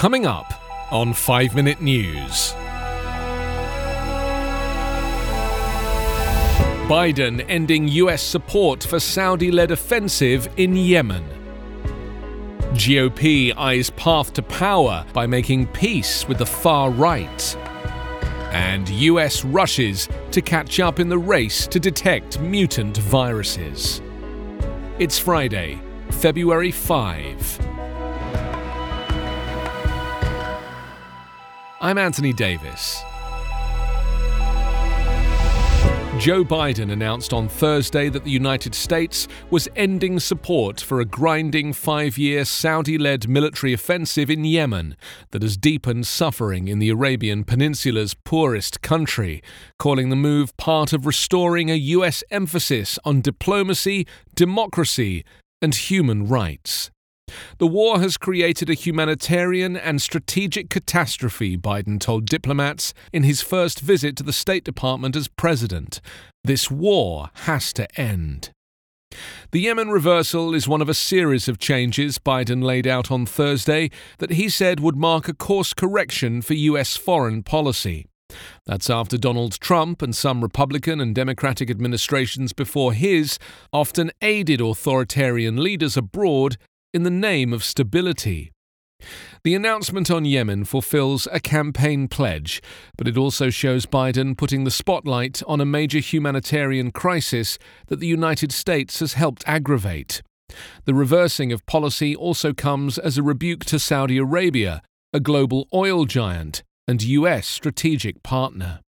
Coming up on 5 Minute News. Biden ending US support for Saudi led offensive in Yemen. GOP eyes path to power by making peace with the far right. And US rushes to catch up in the race to detect mutant viruses. It's Friday, February 5. I'm Anthony Davis. Joe Biden announced on Thursday that the United States was ending support for a grinding five year Saudi led military offensive in Yemen that has deepened suffering in the Arabian Peninsula's poorest country, calling the move part of restoring a U.S. emphasis on diplomacy, democracy, and human rights. The war has created a humanitarian and strategic catastrophe, Biden told diplomats in his first visit to the State Department as president. This war has to end. The Yemen reversal is one of a series of changes Biden laid out on Thursday that he said would mark a course correction for U.S. foreign policy. That's after Donald Trump and some Republican and Democratic administrations before his often aided authoritarian leaders abroad in the name of stability. The announcement on Yemen fulfills a campaign pledge, but it also shows Biden putting the spotlight on a major humanitarian crisis that the United States has helped aggravate. The reversing of policy also comes as a rebuke to Saudi Arabia, a global oil giant and U.S. strategic partner.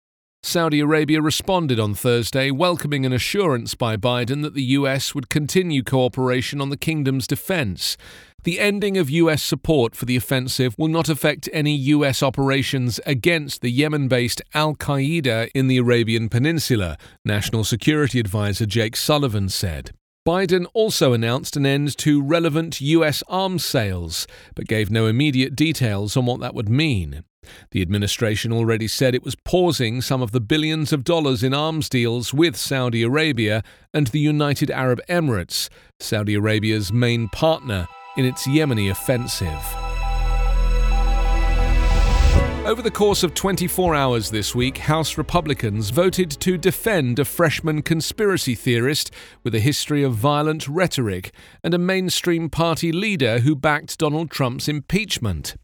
Saudi Arabia responded on Thursday, welcoming an assurance by Biden that the US would continue cooperation on the kingdom's defense. The ending of US support for the offensive will not affect any US operations against the Yemen based Al Qaeda in the Arabian Peninsula, National Security Advisor Jake Sullivan said. Biden also announced an end to relevant US arms sales, but gave no immediate details on what that would mean. The administration already said it was pausing some of the billions of dollars in arms deals with Saudi Arabia and the United Arab Emirates, Saudi Arabia's main partner in its Yemeni offensive. Over the course of 24 hours this week, House Republicans voted to defend a freshman conspiracy theorist with a history of violent rhetoric and a mainstream party leader who backed Donald Trump's impeachment.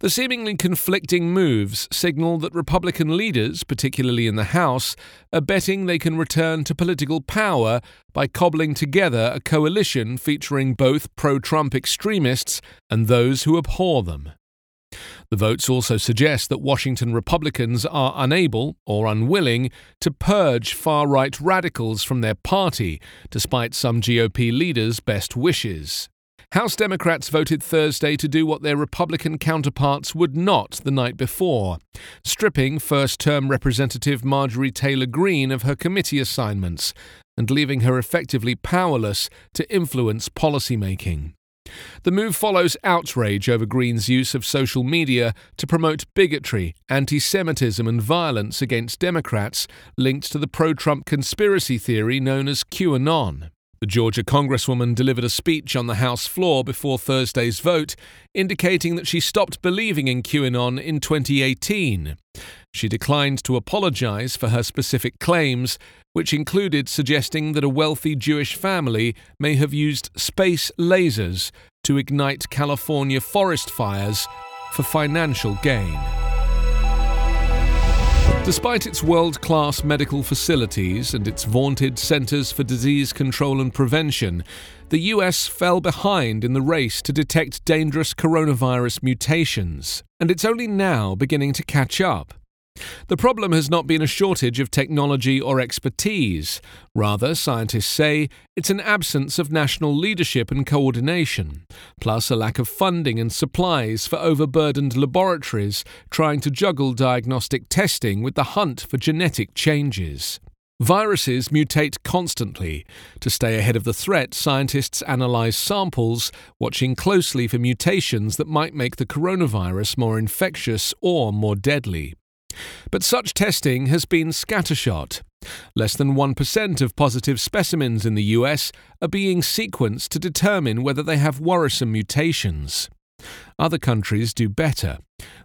The seemingly conflicting moves signal that Republican leaders, particularly in the House, are betting they can return to political power by cobbling together a coalition featuring both pro Trump extremists and those who abhor them. The votes also suggest that Washington Republicans are unable or unwilling to purge far right radicals from their party, despite some GOP leaders' best wishes. House Democrats voted Thursday to do what their Republican counterparts would not the night before, stripping first term Representative Marjorie Taylor Greene of her committee assignments and leaving her effectively powerless to influence policymaking. The move follows outrage over Greene's use of social media to promote bigotry, anti Semitism, and violence against Democrats linked to the pro Trump conspiracy theory known as QAnon. The Georgia Congresswoman delivered a speech on the House floor before Thursday's vote, indicating that she stopped believing in QAnon in 2018. She declined to apologize for her specific claims, which included suggesting that a wealthy Jewish family may have used space lasers to ignite California forest fires for financial gain. Despite its world class medical facilities and its vaunted Centers for Disease Control and Prevention, the US fell behind in the race to detect dangerous coronavirus mutations, and it's only now beginning to catch up. The problem has not been a shortage of technology or expertise. Rather, scientists say it's an absence of national leadership and coordination, plus a lack of funding and supplies for overburdened laboratories trying to juggle diagnostic testing with the hunt for genetic changes. Viruses mutate constantly. To stay ahead of the threat, scientists analyze samples, watching closely for mutations that might make the coronavirus more infectious or more deadly. But such testing has been scattershot. Less than 1% of positive specimens in the US are being sequenced to determine whether they have worrisome mutations. Other countries do better.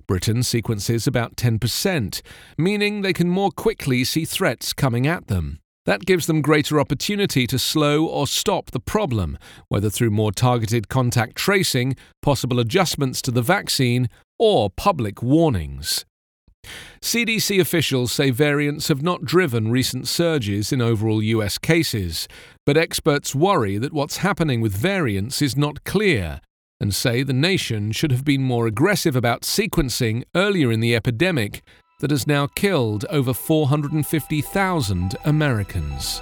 Britain sequences about 10%, meaning they can more quickly see threats coming at them. That gives them greater opportunity to slow or stop the problem, whether through more targeted contact tracing, possible adjustments to the vaccine, or public warnings. CDC officials say variants have not driven recent surges in overall US cases, but experts worry that what's happening with variants is not clear and say the nation should have been more aggressive about sequencing earlier in the epidemic that has now killed over 450,000 Americans.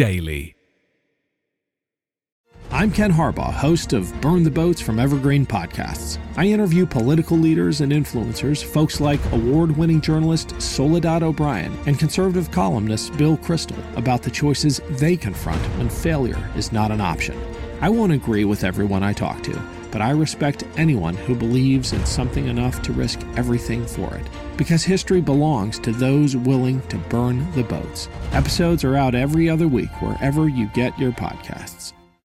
Daily. I'm Ken Harbaugh, host of Burn the Boats from Evergreen Podcasts. I interview political leaders and influencers, folks like award winning journalist Soledad O'Brien and conservative columnist Bill Kristol, about the choices they confront when failure is not an option. I won't agree with everyone I talk to, but I respect anyone who believes in something enough to risk everything for it. Because history belongs to those willing to burn the boats. Episodes are out every other week wherever you get your podcasts.